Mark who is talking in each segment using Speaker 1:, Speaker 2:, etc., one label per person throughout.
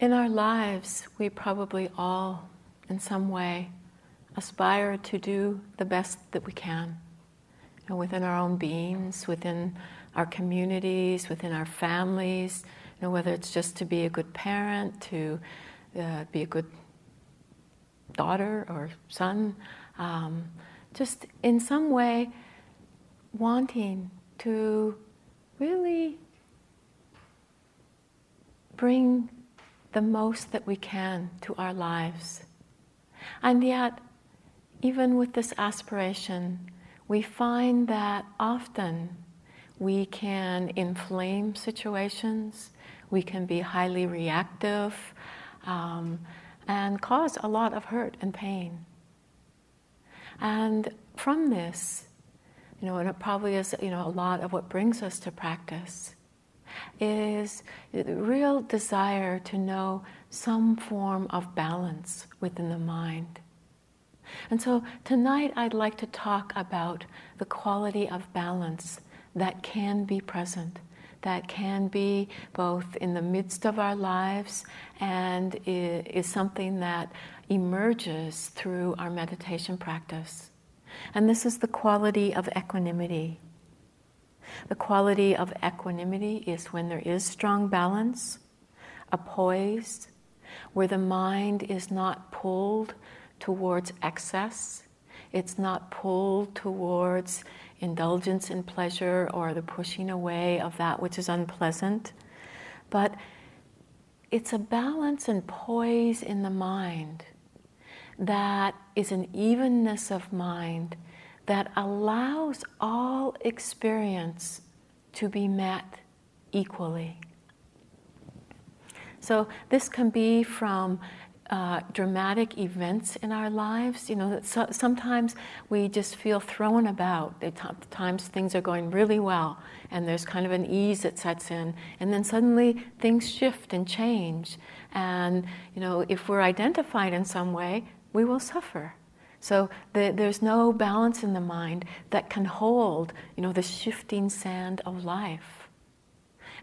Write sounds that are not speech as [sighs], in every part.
Speaker 1: In our lives, we probably all, in some way, aspire to do the best that we can. Know, within our own beings, within our communities, within our families, you know, whether it's just to be a good parent, to uh, be a good daughter or son, um, just in some way wanting to really bring the most that we can to our lives. And yet, even with this aspiration, we find that often we can inflame situations, we can be highly reactive, um, and cause a lot of hurt and pain. And from this, you know, and it probably is, you know, a lot of what brings us to practice is the real desire to know some form of balance within the mind. And so tonight I'd like to talk about the quality of balance that can be present, that can be both in the midst of our lives and is something that emerges through our meditation practice. And this is the quality of equanimity. The quality of equanimity is when there is strong balance, a poise, where the mind is not pulled towards excess, it's not pulled towards indulgence in pleasure or the pushing away of that which is unpleasant, but it's a balance and poise in the mind that is an evenness of mind that allows all experience to be met equally. So, this can be from uh, dramatic events in our lives. You know, so, sometimes we just feel thrown about. At times things are going really well, and there's kind of an ease that sets in, and then suddenly things shift and change. And you know, if we're identified in some way, we will suffer. So the, there's no balance in the mind that can hold, you know, the shifting sand of life.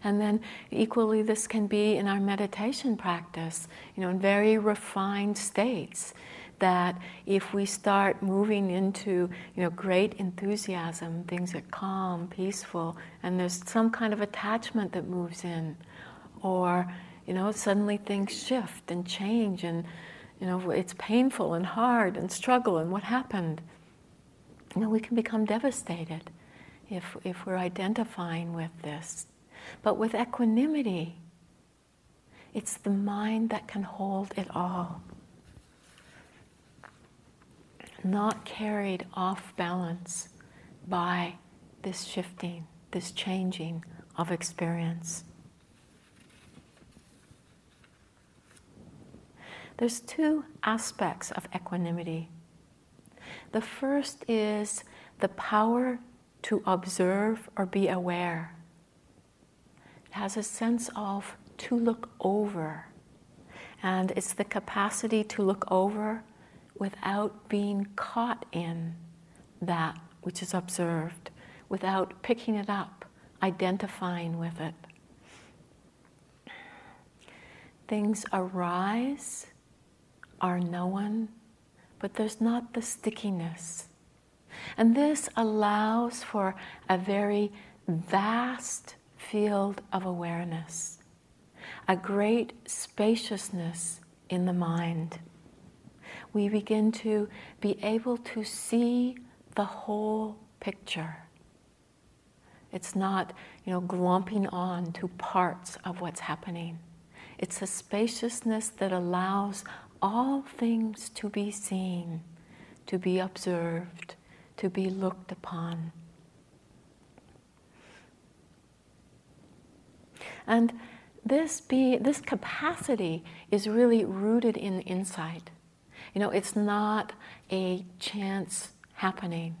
Speaker 1: And then equally, this can be in our meditation practice, you know, in very refined states. That if we start moving into, you know, great enthusiasm, things are calm, peaceful, and there's some kind of attachment that moves in, or, you know, suddenly things shift and change and you know, it's painful and hard and struggle and what happened. You know, we can become devastated if, if we're identifying with this. But with equanimity, it's the mind that can hold it all. Not carried off balance by this shifting, this changing of experience. There's two aspects of equanimity. The first is the power to observe or be aware. It has a sense of to look over. And it's the capacity to look over without being caught in that which is observed, without picking it up, identifying with it. Things arise are known, but there's not the stickiness. And this allows for a very vast field of awareness, a great spaciousness in the mind. We begin to be able to see the whole picture. It's not, you know, glomping on to parts of what's happening. It's a spaciousness that allows all things to be seen, to be observed, to be looked upon. And this be this capacity is really rooted in insight. You know, it's not a chance happening.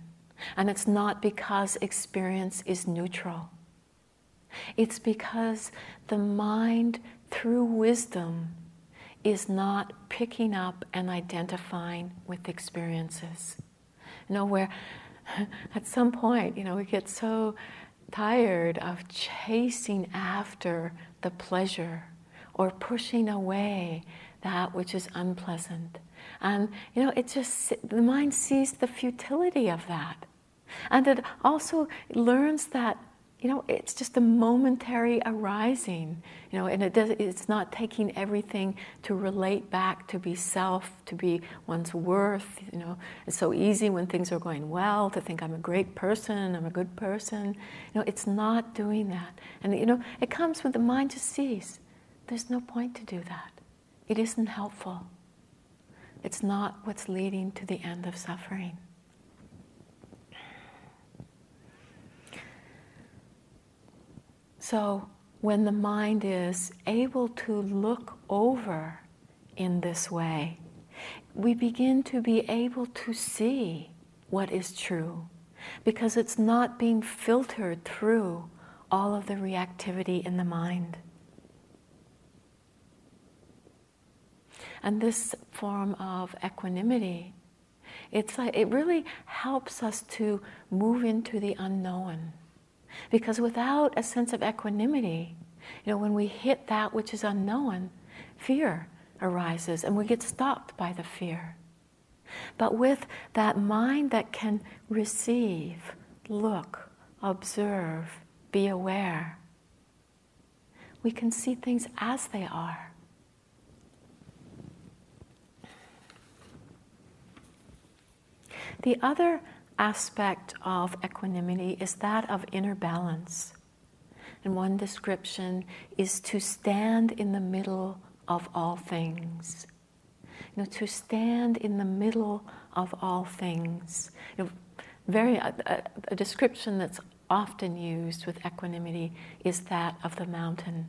Speaker 1: And it's not because experience is neutral. It's because the mind, through wisdom, is not picking up and identifying with experiences. You know, where [laughs] at some point, you know, we get so tired of chasing after the pleasure or pushing away that which is unpleasant. And, you know, it just, the mind sees the futility of that. And it also learns that you know, it's just a momentary arising, you know, and it does, it's not taking everything to relate back to be self, to be one's worth, you know. It's so easy when things are going well to think I'm a great person, I'm a good person. You know, it's not doing that. And, you know, it comes when the mind just sees there's no point to do that. It isn't helpful. It's not what's leading to the end of suffering. So, when the mind is able to look over in this way, we begin to be able to see what is true because it's not being filtered through all of the reactivity in the mind. And this form of equanimity, it's like, it really helps us to move into the unknown. Because without a sense of equanimity, you know, when we hit that which is unknown, fear arises and we get stopped by the fear. But with that mind that can receive, look, observe, be aware, we can see things as they are. The other aspect of equanimity is that of inner balance. And one description is to stand in the middle of all things. You know, to stand in the middle of all things. You know, very a, a, a description that's often used with equanimity is that of the mountain.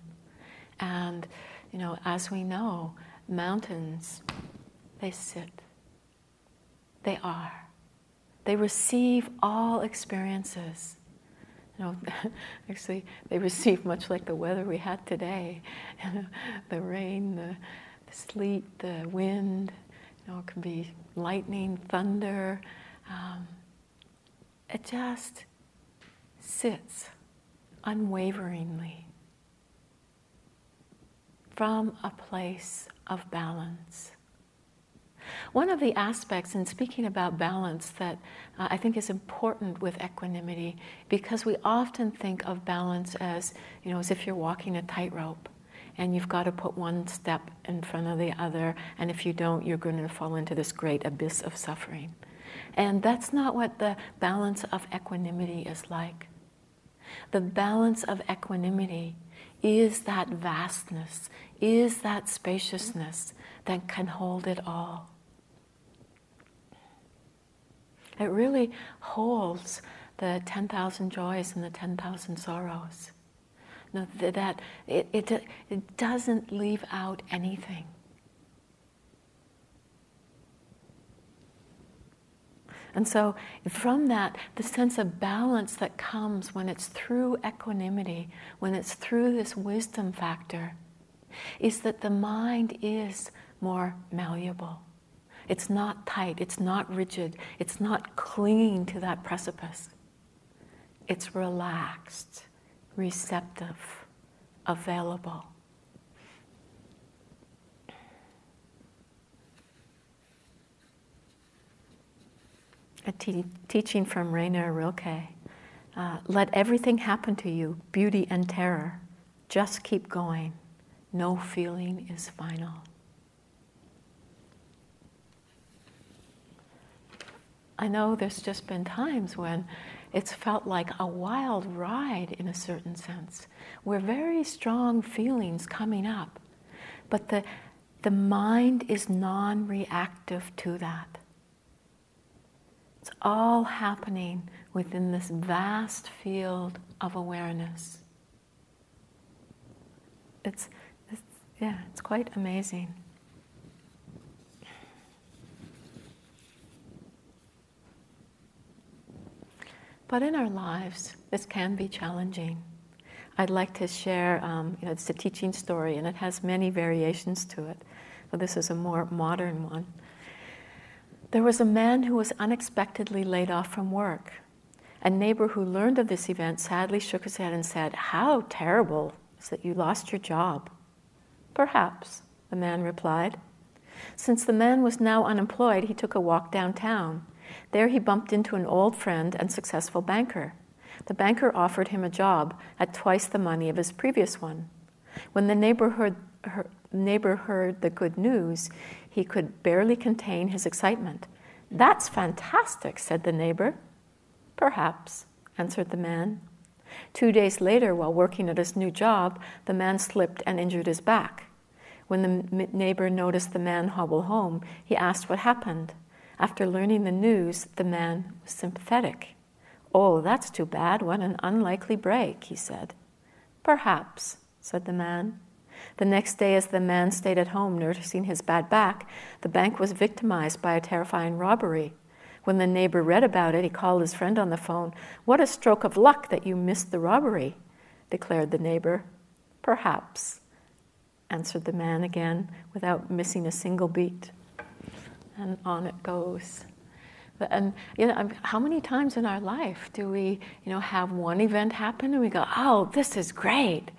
Speaker 1: And you know, as we know, mountains they sit. They are. They receive all experiences. You know, [laughs] actually, they receive much like the weather we had today [laughs] the rain, the, the, sleet, the wind. You know, it can be lightning, thunder. Um, it just sits unwaveringly from a place of balance. One of the aspects in speaking about balance that uh, I think is important with equanimity, because we often think of balance as, you know, as if you're walking a tightrope and you've got to put one step in front of the other, and if you don't, you're going to fall into this great abyss of suffering. And that's not what the balance of equanimity is like. The balance of equanimity is that vastness, is that spaciousness that can hold it all. It really holds the 10,000 joys and the 10,000 sorrows. No, that it, it, it doesn't leave out anything. And so, from that, the sense of balance that comes when it's through equanimity, when it's through this wisdom factor, is that the mind is more malleable. It's not tight, it's not rigid, it's not clinging to that precipice. It's relaxed, receptive, available. A te- teaching from Rainer Rilke. Uh, let everything happen to you, beauty and terror. Just keep going. No feeling is final. I know there's just been times when it's felt like a wild ride in a certain sense, where very strong feelings coming up, but the, the mind is non reactive to that. It's all happening within this vast field of awareness. It's, it's yeah, it's quite amazing. But in our lives, this can be challenging. I'd like to share, um, you know, it's a teaching story and it has many variations to it. But this is a more modern one. There was a man who was unexpectedly laid off from work. A neighbor who learned of this event sadly shook his head and said, How terrible is that you lost your job. Perhaps, the man replied. Since the man was now unemployed, he took a walk downtown. There he bumped into an old friend and successful banker. The banker offered him a job at twice the money of his previous one. When the neighbor heard, her, neighbor heard the good news, he could barely contain his excitement. That's fantastic, said the neighbor. Perhaps, answered the man. Two days later, while working at his new job, the man slipped and injured his back. When the neighbor noticed the man hobble home, he asked what happened. After learning the news, the man was sympathetic. Oh, that's too bad. What an unlikely break, he said. Perhaps, said the man. The next day, as the man stayed at home nursing his bad back, the bank was victimized by a terrifying robbery. When the neighbor read about it, he called his friend on the phone. What a stroke of luck that you missed the robbery, declared the neighbor. Perhaps, answered the man again, without missing a single beat. And on it goes. And you know, how many times in our life do we, you know, have one event happen and we go, "Oh, this is great,"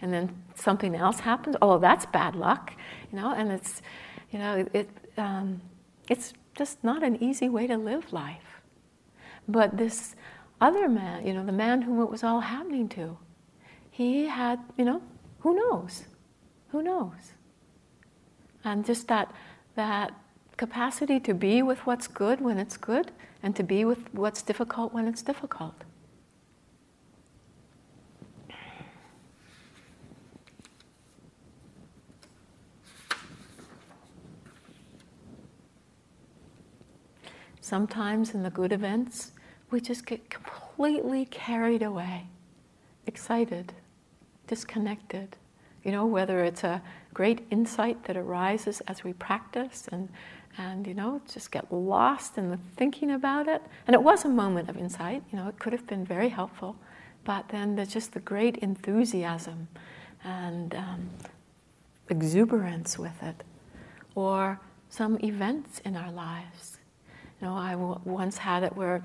Speaker 1: and then something else happens. Oh, that's bad luck, you know. And it's, you know, it, um, it's just not an easy way to live life. But this other man, you know, the man whom it was all happening to, he had, you know, who knows, who knows, and just that that capacity to be with what's good when it's good and to be with what's difficult when it's difficult. Sometimes in the good events, we just get completely carried away, excited, disconnected. You know, whether it's a great insight that arises as we practice and and you know just get lost in the thinking about it. And it was a moment of insight you know it could have been very helpful but then there's just the great enthusiasm and um, exuberance with it or some events in our lives. You know I w- once had it where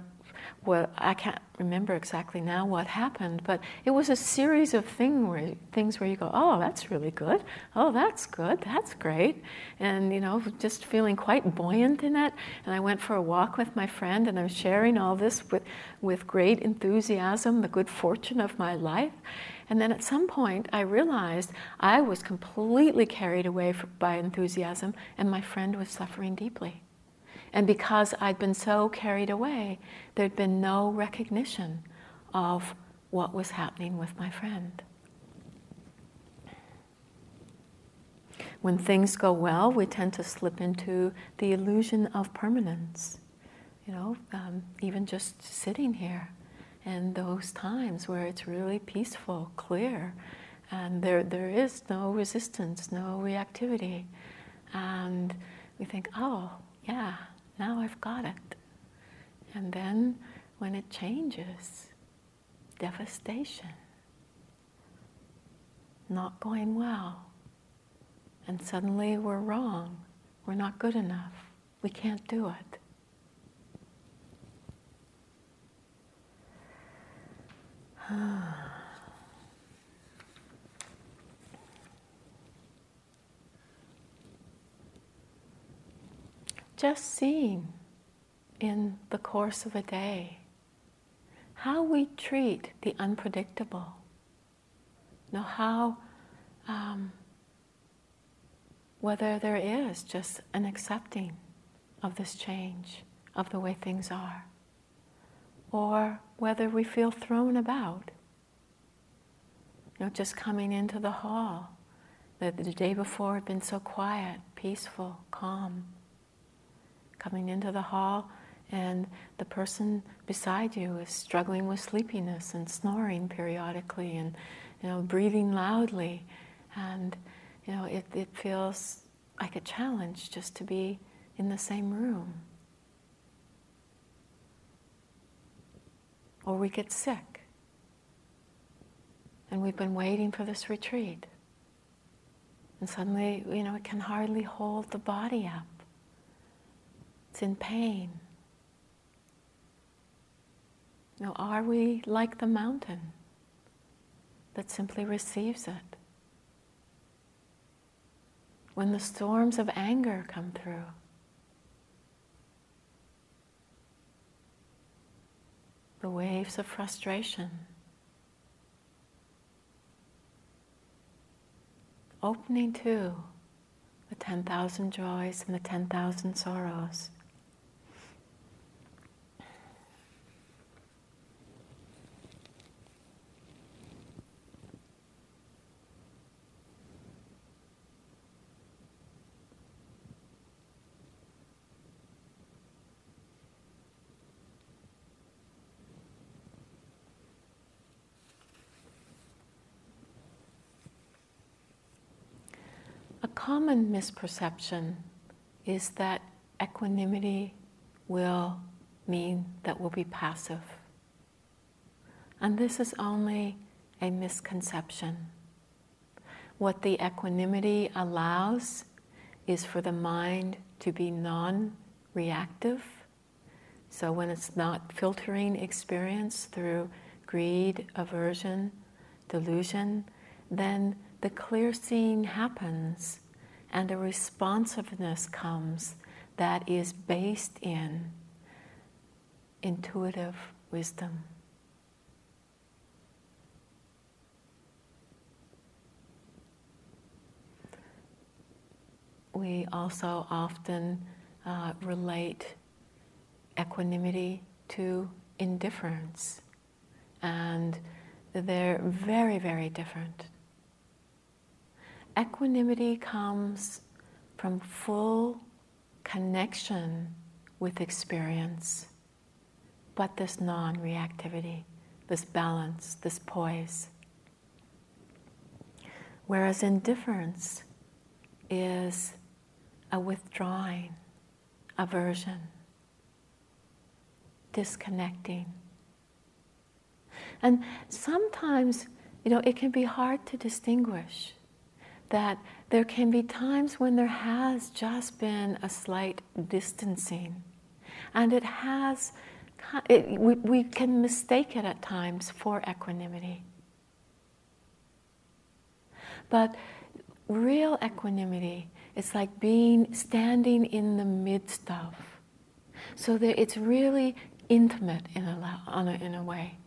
Speaker 1: well, I can't remember exactly now what happened, but it was a series of thing where, things where you go, oh, that's really good. Oh, that's good. That's great. And, you know, just feeling quite buoyant in it. And I went for a walk with my friend, and I'm sharing all this with, with great enthusiasm, the good fortune of my life. And then at some point, I realized I was completely carried away by enthusiasm, and my friend was suffering deeply. And because I'd been so carried away, there'd been no recognition of what was happening with my friend. When things go well, we tend to slip into the illusion of permanence. You know, um, even just sitting here and those times where it's really peaceful, clear, and there, there is no resistance, no reactivity. And we think, oh, yeah, now I've got it. And then when it changes, devastation, not going well. And suddenly we're wrong. We're not good enough. We can't do it. [sighs] [sighs] just seeing in the course of a day how we treat the unpredictable. Know how, um, whether there is just an accepting of this change, of the way things are, or whether we feel thrown about. You know, just coming into the hall, that the day before had been so quiet, peaceful, calm coming into the hall and the person beside you is struggling with sleepiness and snoring periodically and you know breathing loudly. And you know it, it feels like a challenge just to be in the same room. Or we get sick. And we've been waiting for this retreat. And suddenly you know it can hardly hold the body up it's in pain. Now, are we like the mountain that simply receives it? when the storms of anger come through. The waves of frustration. Opening to the 10,000 joys and the 10,000 sorrows. Common misperception is that equanimity will mean that we'll be passive. And this is only a misconception. What the equanimity allows is for the mind to be non reactive. So when it's not filtering experience through greed, aversion, delusion, then the clear seeing happens and a responsiveness comes that is based in intuitive wisdom. We also often uh, relate equanimity to indifference, and they're very, very different. Equanimity comes from full connection with experience, but this non reactivity, this balance, this poise. Whereas indifference is a withdrawing, aversion, disconnecting. And sometimes, you know, it can be hard to distinguish that there can be times when there has just been a slight distancing. And it has, it, we, we can mistake it at times for equanimity. But real equanimity is like being standing in the midst of. So that it's really intimate in a, in a way.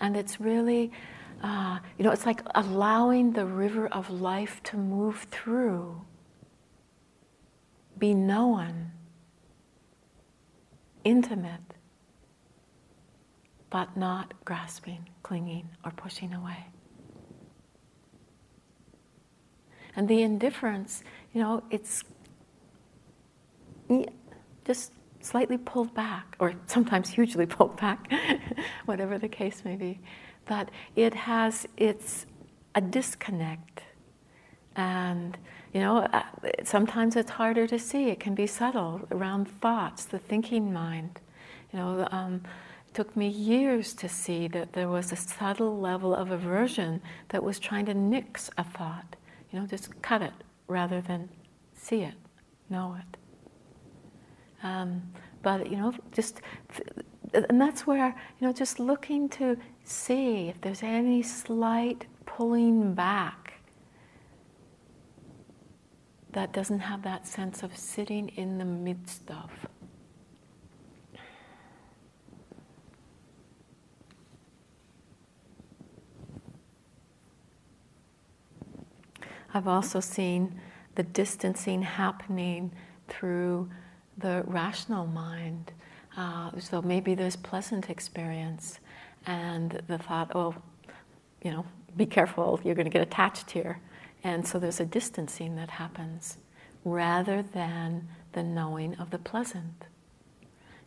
Speaker 1: And it's really uh, you know, it's like allowing the river of life to move through, be known, intimate, but not grasping, clinging, or pushing away. And the indifference, you know, it's just slightly pulled back, or sometimes hugely [laughs] pulled back, whatever the case may be but it has it's a disconnect. And you know uh, sometimes it's harder to see. It can be subtle around thoughts the thinking mind. You know um, it took me years to see that there was a subtle level of aversion that was trying to nix a thought you know just cut it rather than see it know it. Um, but you know just and that's where you know just looking to see if there's any slight pulling back that doesn't have that sense of sitting in the midst of. I've also seen the distancing happening through the rational mind. Uh, so maybe there's pleasant experience, and the thought, oh, you know, be careful, you're going to get attached here. And so there's a distancing that happens rather than the knowing of the pleasant.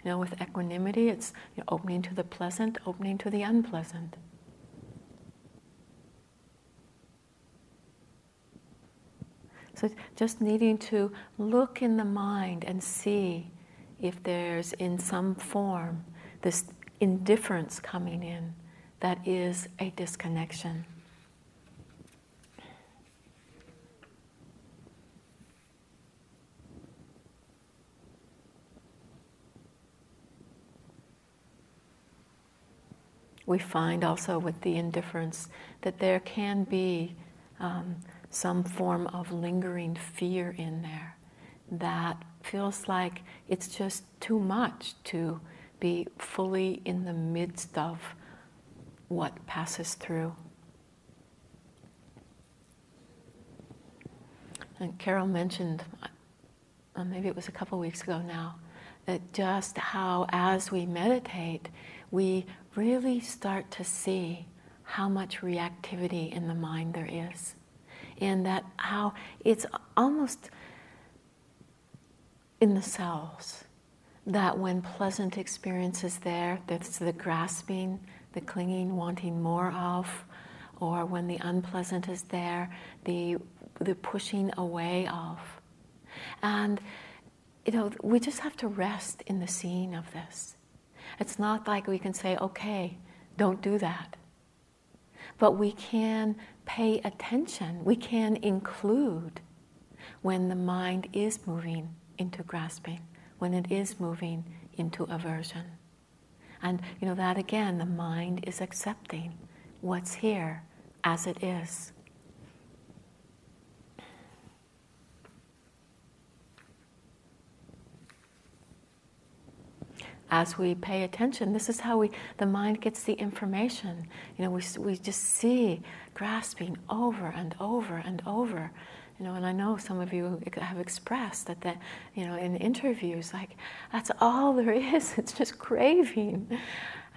Speaker 1: You know, with equanimity, it's you know, opening to the pleasant, opening to the unpleasant. So just needing to look in the mind and see if there's in some form this indifference coming in that is a disconnection. We find also with the indifference that there can be um, some form of lingering fear in there that feels like it's just too much to be fully in the midst of what passes through. And Carol mentioned, uh, maybe it was a couple weeks ago now, that just how as we meditate, we really start to see how much reactivity in the mind there is. And that how it's almost in the cells that when pleasant experience is there, that's the grasping, the clinging, wanting more of, or when the unpleasant is there, the, the pushing away of. And, you know, we just have to rest in the seeing of this. It's not like we can say, okay, don't do that. But we can pay attention, we can include when the mind is moving into grasping, when it is moving into aversion. And you know that again, the mind is accepting what's here as it is. as we pay attention, this is how we, the mind gets the information. You know, we, we just see grasping over and over and over. You know, and I know some of you have expressed that, you know, in interviews, like, that's all there is. [laughs] It's just craving.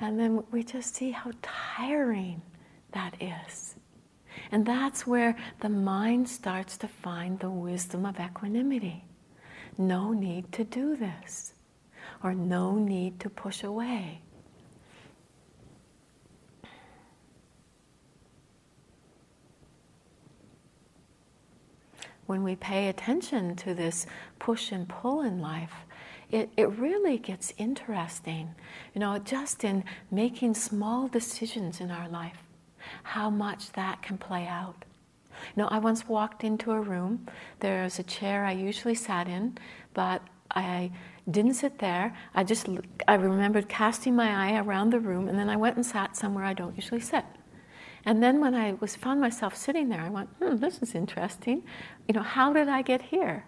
Speaker 1: And then we just see how tiring that is. And that's where the mind starts to find the wisdom of equanimity. No need to do this or no need to push away. When we pay attention to this push and pull in life, it, it really gets interesting. You know, just in making small decisions in our life, how much that can play out. You know, I once walked into a room, There was a chair I usually sat in, but I didn't sit there. I just I remembered casting my eye around the room, and then I went and sat somewhere I don't usually sit. And then when I was found myself sitting there, I went, "Hmm, this is interesting. You know, how did I get here?"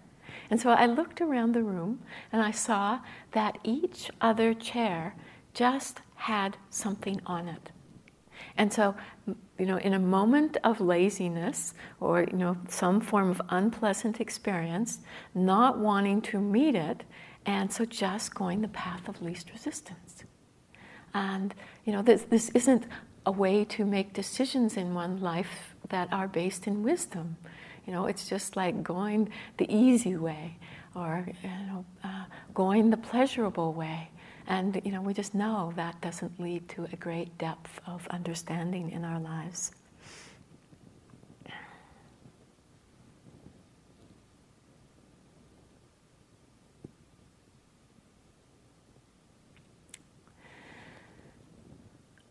Speaker 1: And so I looked around the room, and I saw that each other chair just had something on it. And so, you know, in a moment of laziness or, you know, some form of unpleasant experience, not wanting to meet it, and so just going the path of least resistance. And, you know, this, this isn't a way to make decisions in one life that are based in wisdom. You know, it's just like going the easy way or, you know, uh, going the pleasurable way. And, you know, we just know that doesn't lead to a great depth of understanding in our lives.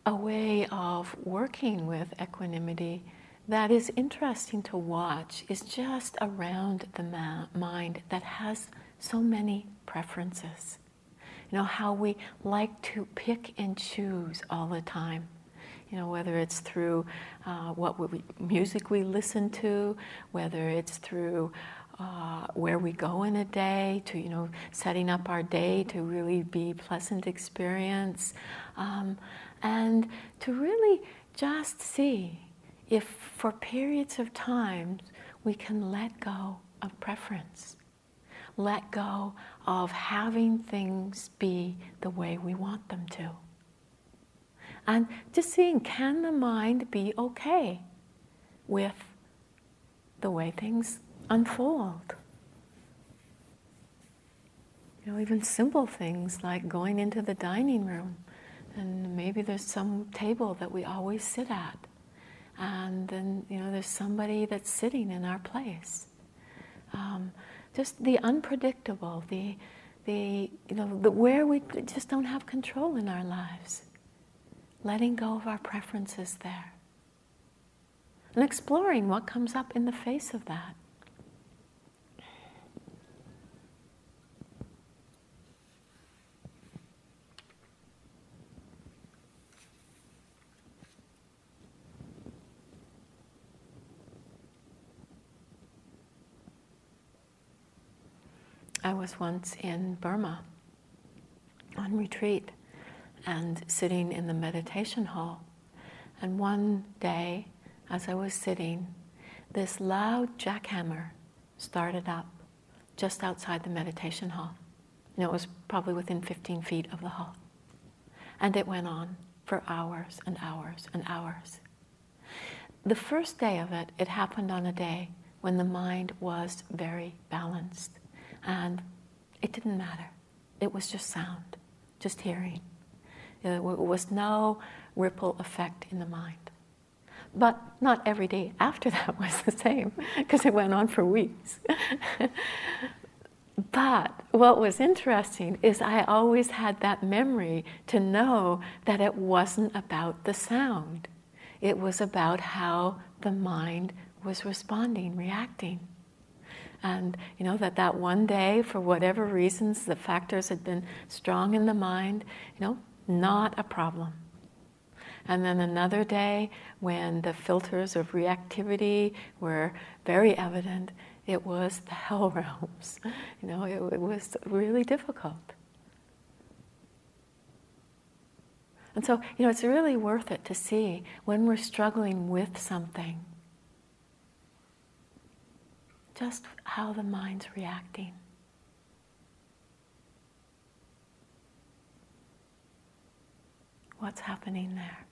Speaker 1: A way of working with equanimity that is interesting to watch is just around the ma- mind that has so many preferences. You know, how we like to pick and choose all the time. You know, whether it's through uh, what we, music we listen to, whether it's through uh, where we go in a day, to you know, setting up our day to really be pleasant experience. Um, and to really just see if for periods of time we can let go of preference, let go of having things be the way we want them to. And just seeing can the mind be okay with the way things unfold? You know, even simple things like going into the dining room and maybe there's some table that we always sit at. And then, you know, there's somebody that's sitting in our place. Um, just the unpredictable, the, the, you know, the, where we just don't have control in our lives. Letting go of our preferences there. And exploring what comes up in the face of that. I was once in Burma on retreat and sitting in the meditation hall. And one day, as I was sitting, this loud jackhammer started up just outside the meditation hall. Know, it was probably within 15 feet of the hall. And it went on for hours and hours and hours. The first day of it, it happened on a day when the mind was very balanced. And it didn't matter. It was just sound, just hearing. There was no ripple effect in the mind. But not every day after [laughs] that was the same, because it went on for weeks. [laughs] but what was interesting is I always had that memory to know that it wasn't about the sound, it was about how the mind was responding, reacting. And you know that that one day, for whatever reasons, the factors had been strong in the mind. You know, not a problem. And then another day, when the filters of reactivity were very evident, it was the [laughs] hell realms. You know, it, it was really difficult. And so, you know, it's really worth it to see when we're struggling with something, just how the mind's reacting. What's happening there?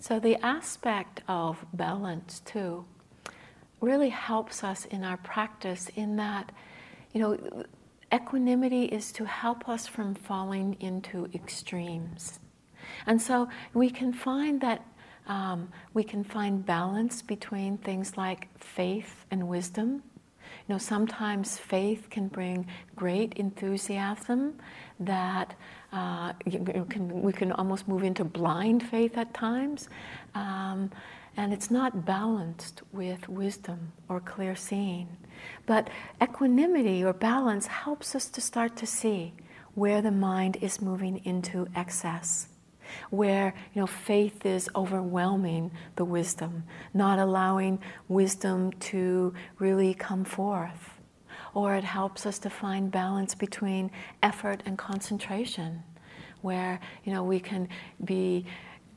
Speaker 1: So, the aspect of balance, too, really helps us in our practice in that, you know, equanimity is to help us from falling into extremes. And so we can find that um, we can find balance between things like faith and wisdom. You know, sometimes faith can bring great enthusiasm that uh, can, we can almost move into blind faith at times. Um, and it's not balanced with wisdom or clear seeing. But equanimity or balance helps us to start to see where the mind is moving into excess, where you know faith is overwhelming the wisdom, not allowing wisdom to really come forth or it helps us to find balance between effort and concentration, where you know we can be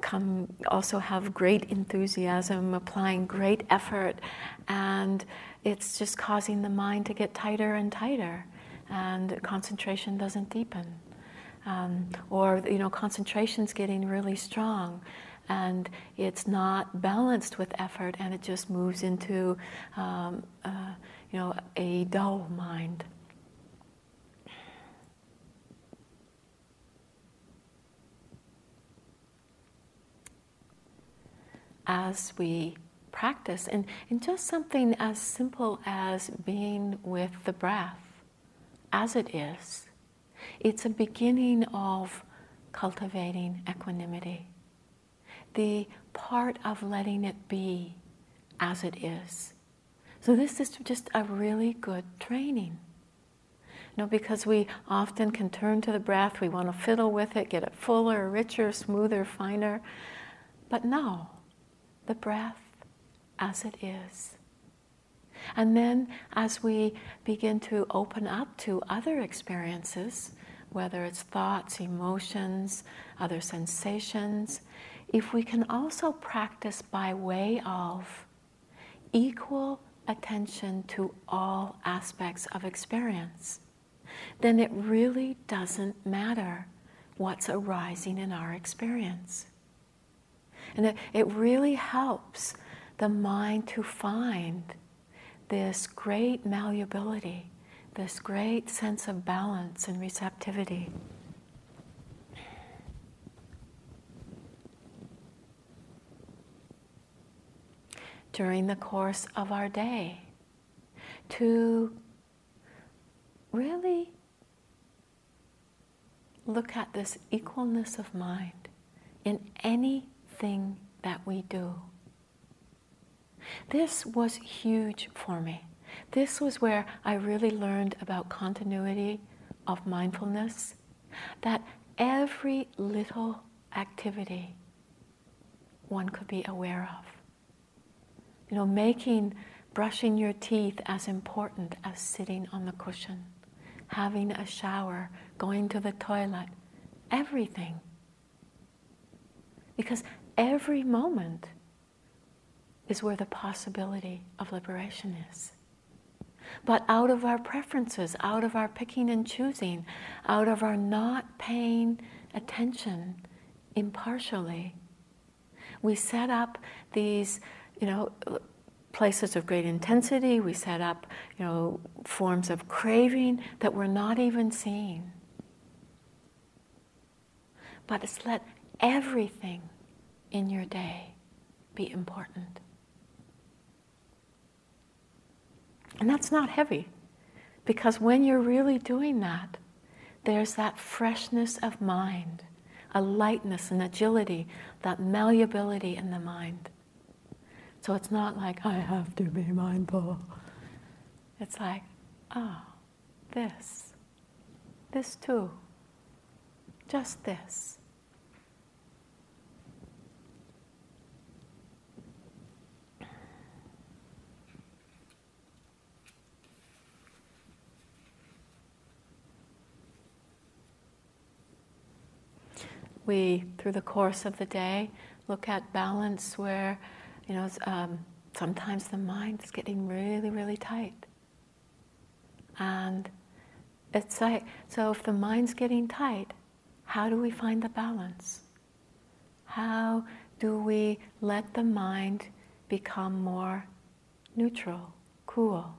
Speaker 1: come also have great enthusiasm, applying great effort, and it's just causing the mind to get tighter and tighter, and concentration doesn't deepen. Um, or you know, concentration's getting really strong, and it's not balanced with effort, and it just moves into um, uh, you know, a dull mind. As we practice, and, and just something as simple as being with the breath as it is, it's a beginning of cultivating equanimity. The part of letting it be as it is so this is just a really good training. You know, because we often can turn to the breath, we want to fiddle with it, get it fuller, richer, smoother, finer. But no, the breath as it is. And then as we begin to open up to other experiences, whether it's thoughts, emotions, other sensations, if we can also practice by way of equal attention to all aspects of experience, then it really doesn't matter what's arising in our experience. And it, really helps the mind to find this great malleability, this great sense of balance and receptivity. during the course of our day to really look at this equalness of mind in that we do. This was huge for me. This was where I really learned about continuity of mindfulness that every little activity one could be aware of. You know, making brushing your teeth as important as sitting on the cushion, having a shower, going to the toilet, everything. Because every moment is where the possibility of liberation is. But out of our preferences, out of our picking and choosing, out of our not paying attention impartially, we set up these, you know, places of great intensity. We set up, you know, forms of craving that we're not even seeing. But it's let everything in your day be important. And that's not heavy, because when you're really doing that, there's that freshness of mind, a lightness and agility, that malleability in the mind. So it's not like, I have to be mindful. It's like, oh, this, this too, just this. We, through the course of the day, look at balance where, you know, um, sometimes the mind is getting really, really tight. And it's like, so if the mind's getting tight, how do we find the balance? How do we let the mind become more neutral, cool?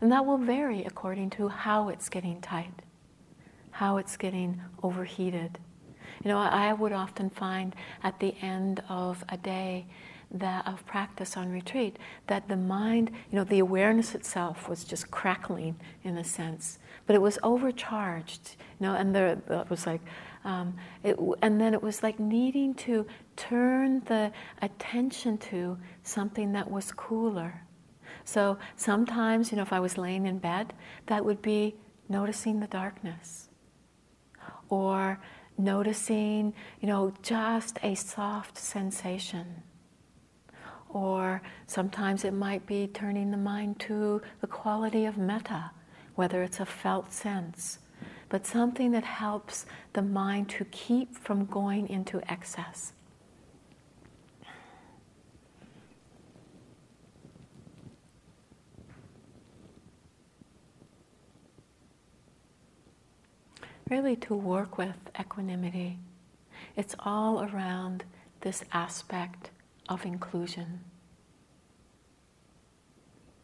Speaker 1: And that will vary according to how it's getting tight, how it's getting overheated. You know, I would often find at the end of a day that of practice on retreat that the mind, you know, the awareness itself was just crackling in a sense, but it was overcharged, you know, and there it was like, um, it, and then it was like needing to turn the attention to something that was cooler. So sometimes, you know, if I was laying in bed, that would be noticing the darkness, or noticing, you know, just a soft sensation. Or sometimes it might be turning the mind to the quality of metta, whether it's a felt sense, but something that helps the mind to keep from going into excess. Really to work with equanimity. It's all around this aspect of inclusion.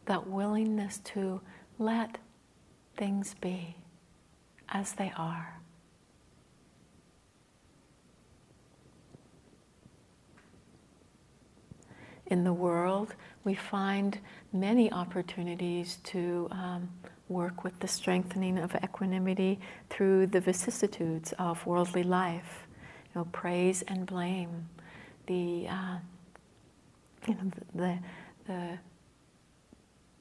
Speaker 1: That willingness to let things be as they are. In the world, we find many opportunities to um, work with the strengthening of equanimity through the vicissitudes of worldly life, you know, praise and blame, the uh, you know the, the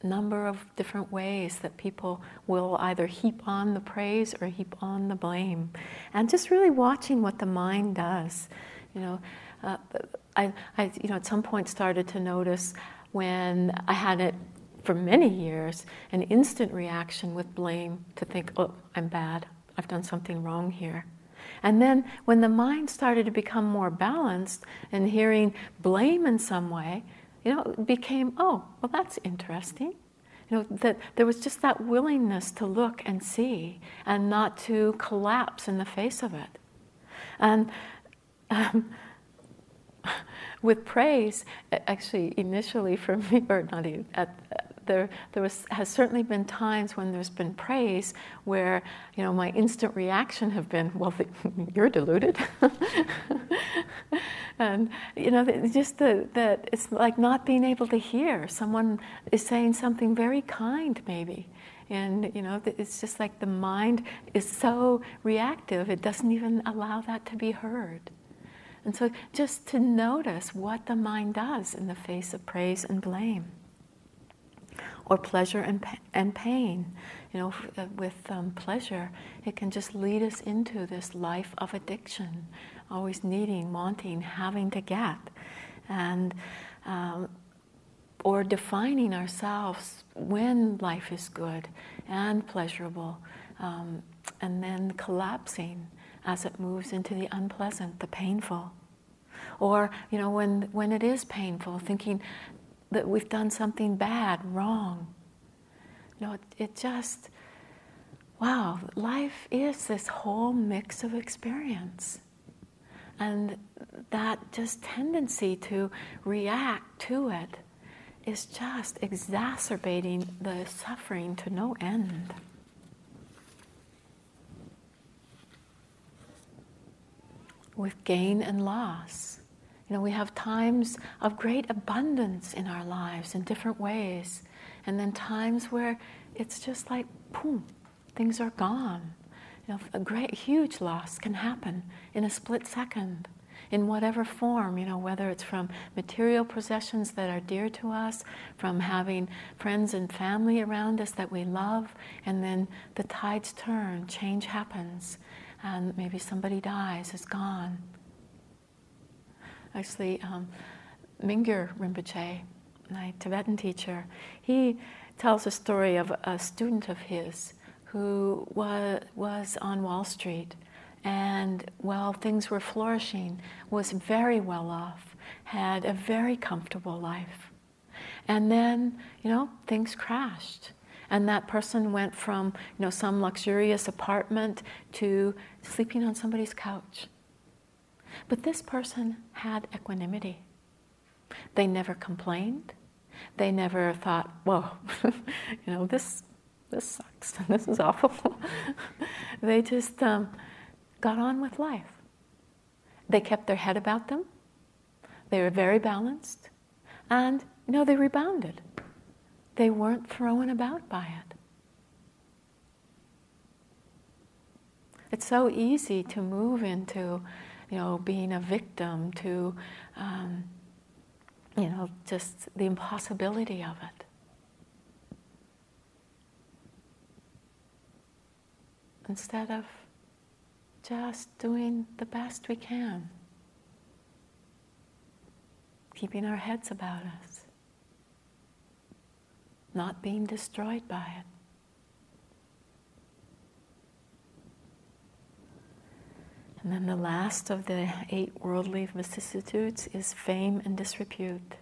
Speaker 1: number of different ways that people will either heap on the praise or heap on the blame, and just really watching what the mind does. You know, uh, I, I you know at some point started to notice when I had it for many years an instant reaction with blame to think, oh, I'm bad, I've done something wrong here. And then when the mind started to become more balanced and hearing blame in some way, you know, it became, oh, well, that's interesting. You know, that there was just that willingness to look and see and not to collapse in the face of it. And um, [laughs] with praise, actually, initially for me, or not even, at, there, there was, has certainly been times when there's been praise where, you know, my instant reaction have been, well, the, [laughs] you're deluded. [laughs] and, you know, just the, that it's like not being able to hear. Someone is saying something very kind, maybe. And, you know, it's just like the mind is so reactive, it doesn't even allow that to be heard. And so just to notice what the mind does in the face of praise and blame. Or pleasure and, and pain. You know, uh, with um, pleasure, it can just lead us into this life of addiction, always needing, wanting, having to get. And um, or defining ourselves when life is good and pleasurable, um, and then collapsing as it moves into the unpleasant, the painful. Or, you know, when, when it is painful, thinking that we've done something bad, wrong. Know, it, it just, wow, life is this whole mix of experience. And that just tendency to react to it is just exacerbating the suffering to no end. With gain and loss. You know, we have times of great abundance in our lives in different ways, and then times where it's just like, boom, things are gone. You know, a great, huge loss can happen in a split second in whatever form, you know, whether it's from material possessions that are dear to us, from having friends and family around us that we love, and then the tides turn, change happens, and maybe somebody dies, is gone. Actually, um, Mingyur Rinpoche, my Tibetan teacher, he tells a story of a student of his who was, was on Wall Street and while things were flourishing, was very well off, had a very comfortable life. And then, you know, things crashed. And that person went from, you know, some luxurious apartment to sleeping on somebody's couch. But this person had equanimity. They never complained. They never thought, whoa, [laughs] you know, this, this sucks. And [laughs] this is awful. [laughs] they just, um, got on with life. They kept their head about them. They were very balanced. And, you know, they rebounded. They weren't thrown about by it. It's so easy to move into, you know, being a victim, to, um, you know, just the impossibility of it. Instead of just doing the best we can, keeping our heads about us, not being destroyed by it. And then the last of the eight worldly vicissitudes is fame and disrepute.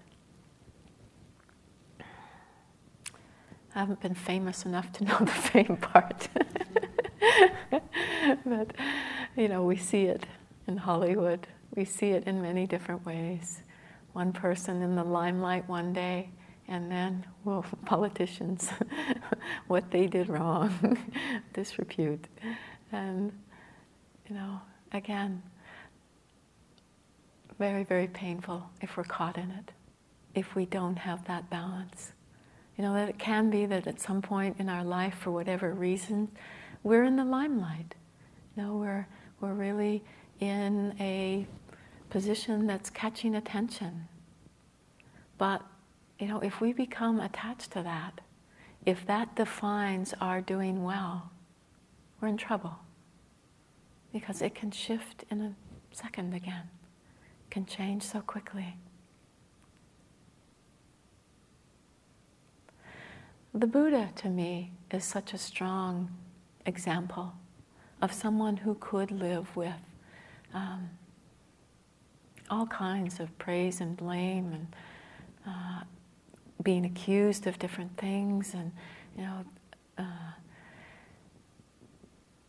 Speaker 1: I haven't been famous enough to know [laughs] the fame part. [laughs] but, you know, we see it in Hollywood. We see it in many different ways. One person in the limelight one day, and then, well, [laughs] politicians, what they did wrong, disrepute. And, you know, again, very, very painful if we're caught in it, if we don't have that balance. You know, that it can be that at some point in our life, for whatever reason, we're in the limelight. You know, we're, we're really in a position that's catching attention. But, you know, if we become attached to that, if that defines our doing well, we're in trouble. Because it can shift in a second again, can change so quickly. The Buddha, to me, is such a strong example of someone who could live with um, all kinds of praise and blame and uh, being accused of different things and you know uh,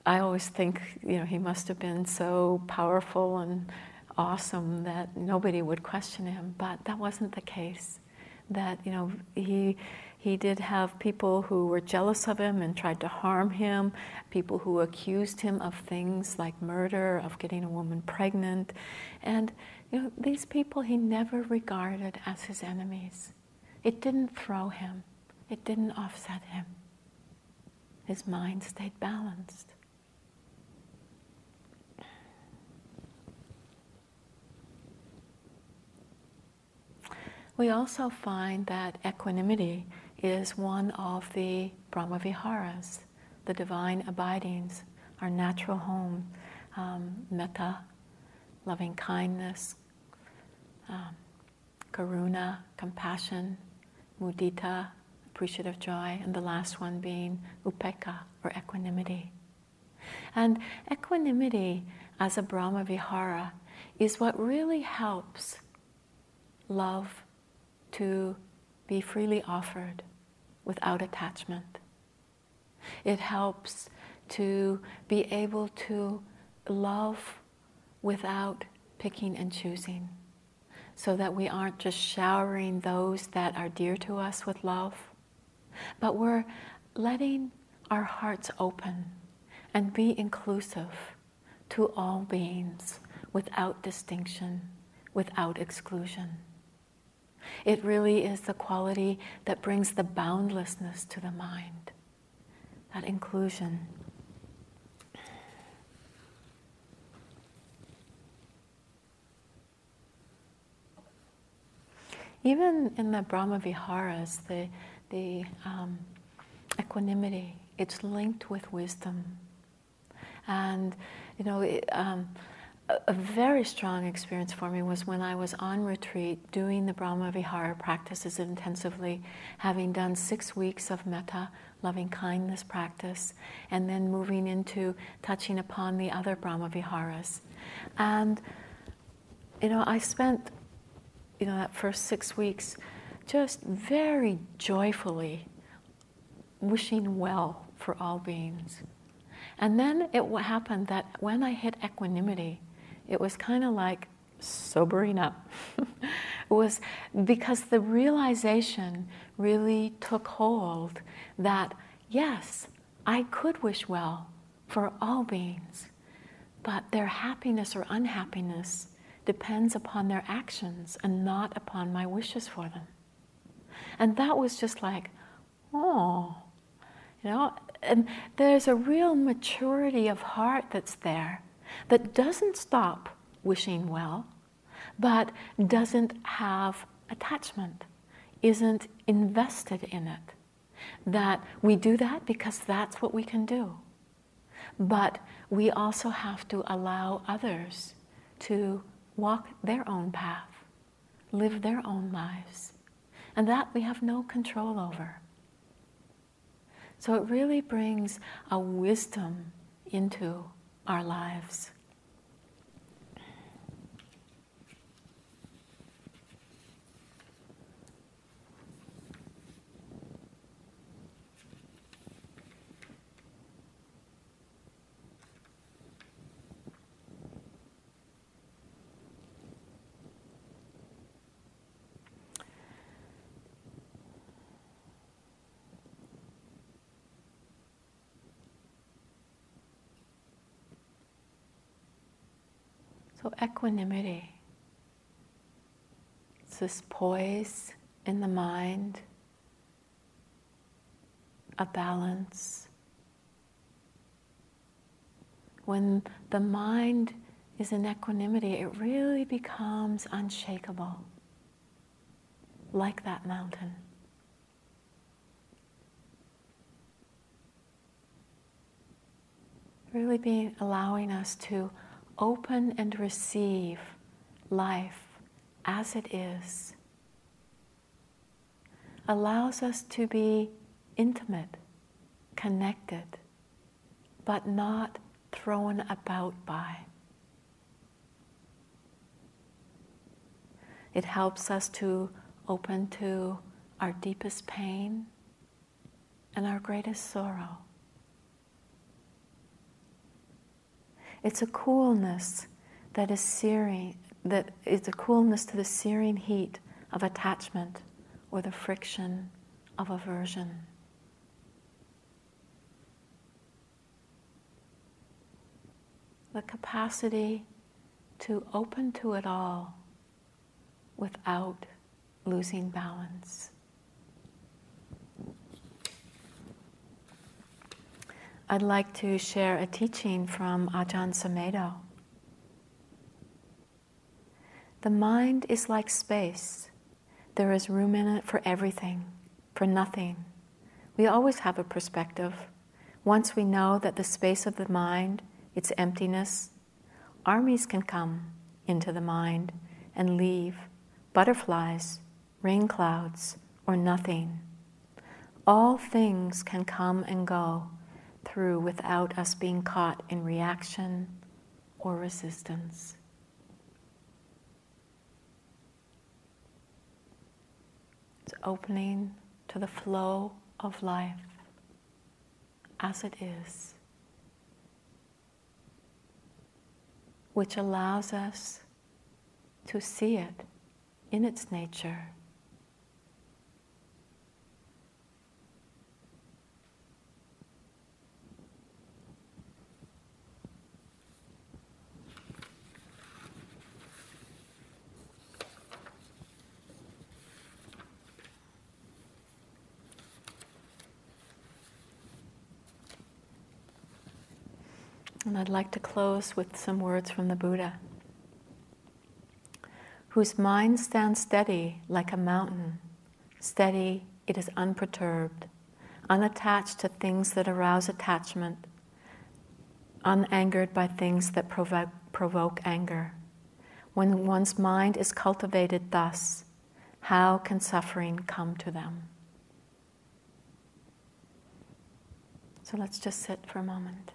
Speaker 1: I always think you know he must have been so powerful and awesome that nobody would question him but that wasn't the case that you know he he did have people who were jealous of him and tried to harm him, people who accused him of things like murder, of getting a woman pregnant. And you know, these people he never regarded as his enemies. It didn't throw him, it didn't offset him. His mind stayed balanced. We also find that equanimity is one of the Brahmaviharas, the divine abidings, our natural home, um, metta, loving kindness, um, karuna, compassion, mudita, appreciative joy, and the last one being upekkha, or equanimity. And equanimity as a Brahma Vihara is what really helps love to be freely offered without attachment. It helps to be able to love without picking and choosing, so that we aren't just showering those that are dear to us with love, but we're letting our hearts open and be inclusive to all beings without distinction, without exclusion. It really is the quality that brings the boundlessness to the mind, that inclusion. Even in the Brahma Viharas, the, the um, equanimity, it's linked with wisdom. And, you know, it, um, a very strong experience for me was when I was on retreat doing the Brahma Vihara practices intensively, having done six weeks of metta, loving kindness practice, and then moving into touching upon the other Brahma Viharas. And, you know, I spent, you know, that first six weeks just very joyfully wishing well for all beings. And then it happened that when I hit equanimity, it was kind of like sobering up. [laughs] it was because the realization really took hold that, yes, I could wish well for all beings, but their happiness or unhappiness depends upon their actions and not upon my wishes for them. And that was just like, oh, you know, and there's a real maturity of heart that's there that doesn't stop wishing well, but doesn't have attachment, isn't invested in it. That we do that because that's what we can do. But we also have to allow others to walk their own path, live their own lives. And that we have no control over. So it really brings a wisdom into our lives. So, equanimity. It's this poise in the mind, a balance. When the mind is in equanimity, it really becomes unshakable, like that mountain. Really being allowing us to open and receive life as it is allows us to be intimate, connected, but not thrown about by. It helps us to open to our deepest pain and our greatest sorrow. It's a coolness that is searing, that is a coolness to the searing heat of attachment or the friction of aversion. The capacity to open to it all without losing balance. I'd like to share a teaching from Ajahn Sumedho. The mind is like space. There is room in it for everything for nothing. We always have a perspective. Once we know that the space of the mind, its emptiness, armies can come into the mind and leave butterflies, rain clouds, or nothing. All things can come and go through without us being caught in reaction or resistance. It's opening to the flow of life as it is, which allows us to see it in its nature. And I'd like to close with some words from the Buddha, whose mind stands steady like a mountain. Steady, it is unperturbed, unattached to things that arouse attachment, unangered by things that provoke, provoke anger. When one's mind is cultivated thus, how can suffering come to them? So let's just sit for a moment.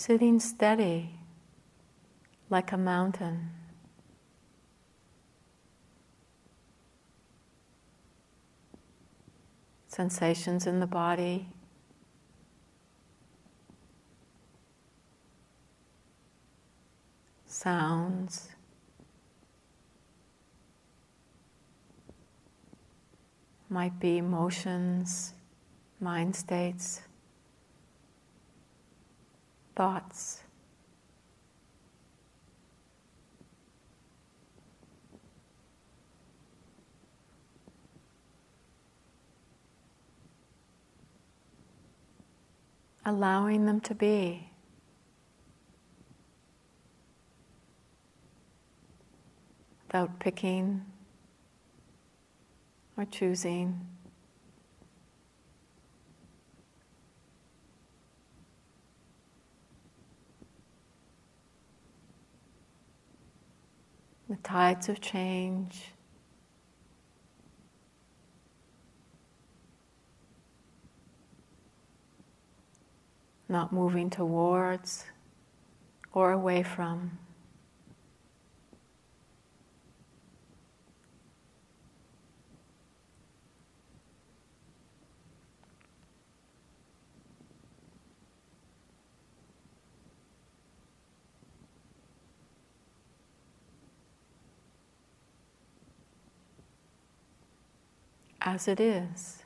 Speaker 1: Sitting steady like a mountain. Sensations in the body. Sounds. Might be emotions, mind states thoughts. Allowing them to be. Without picking or choosing. The tides of change. Not moving towards or away from. As it is.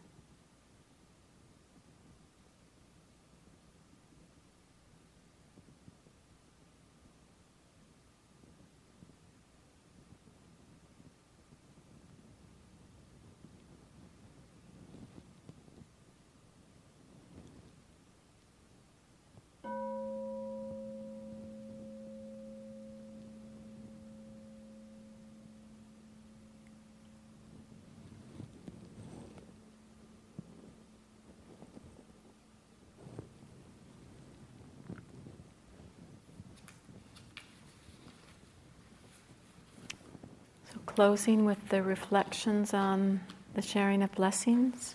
Speaker 1: Closing with the reflections on the sharing of blessings.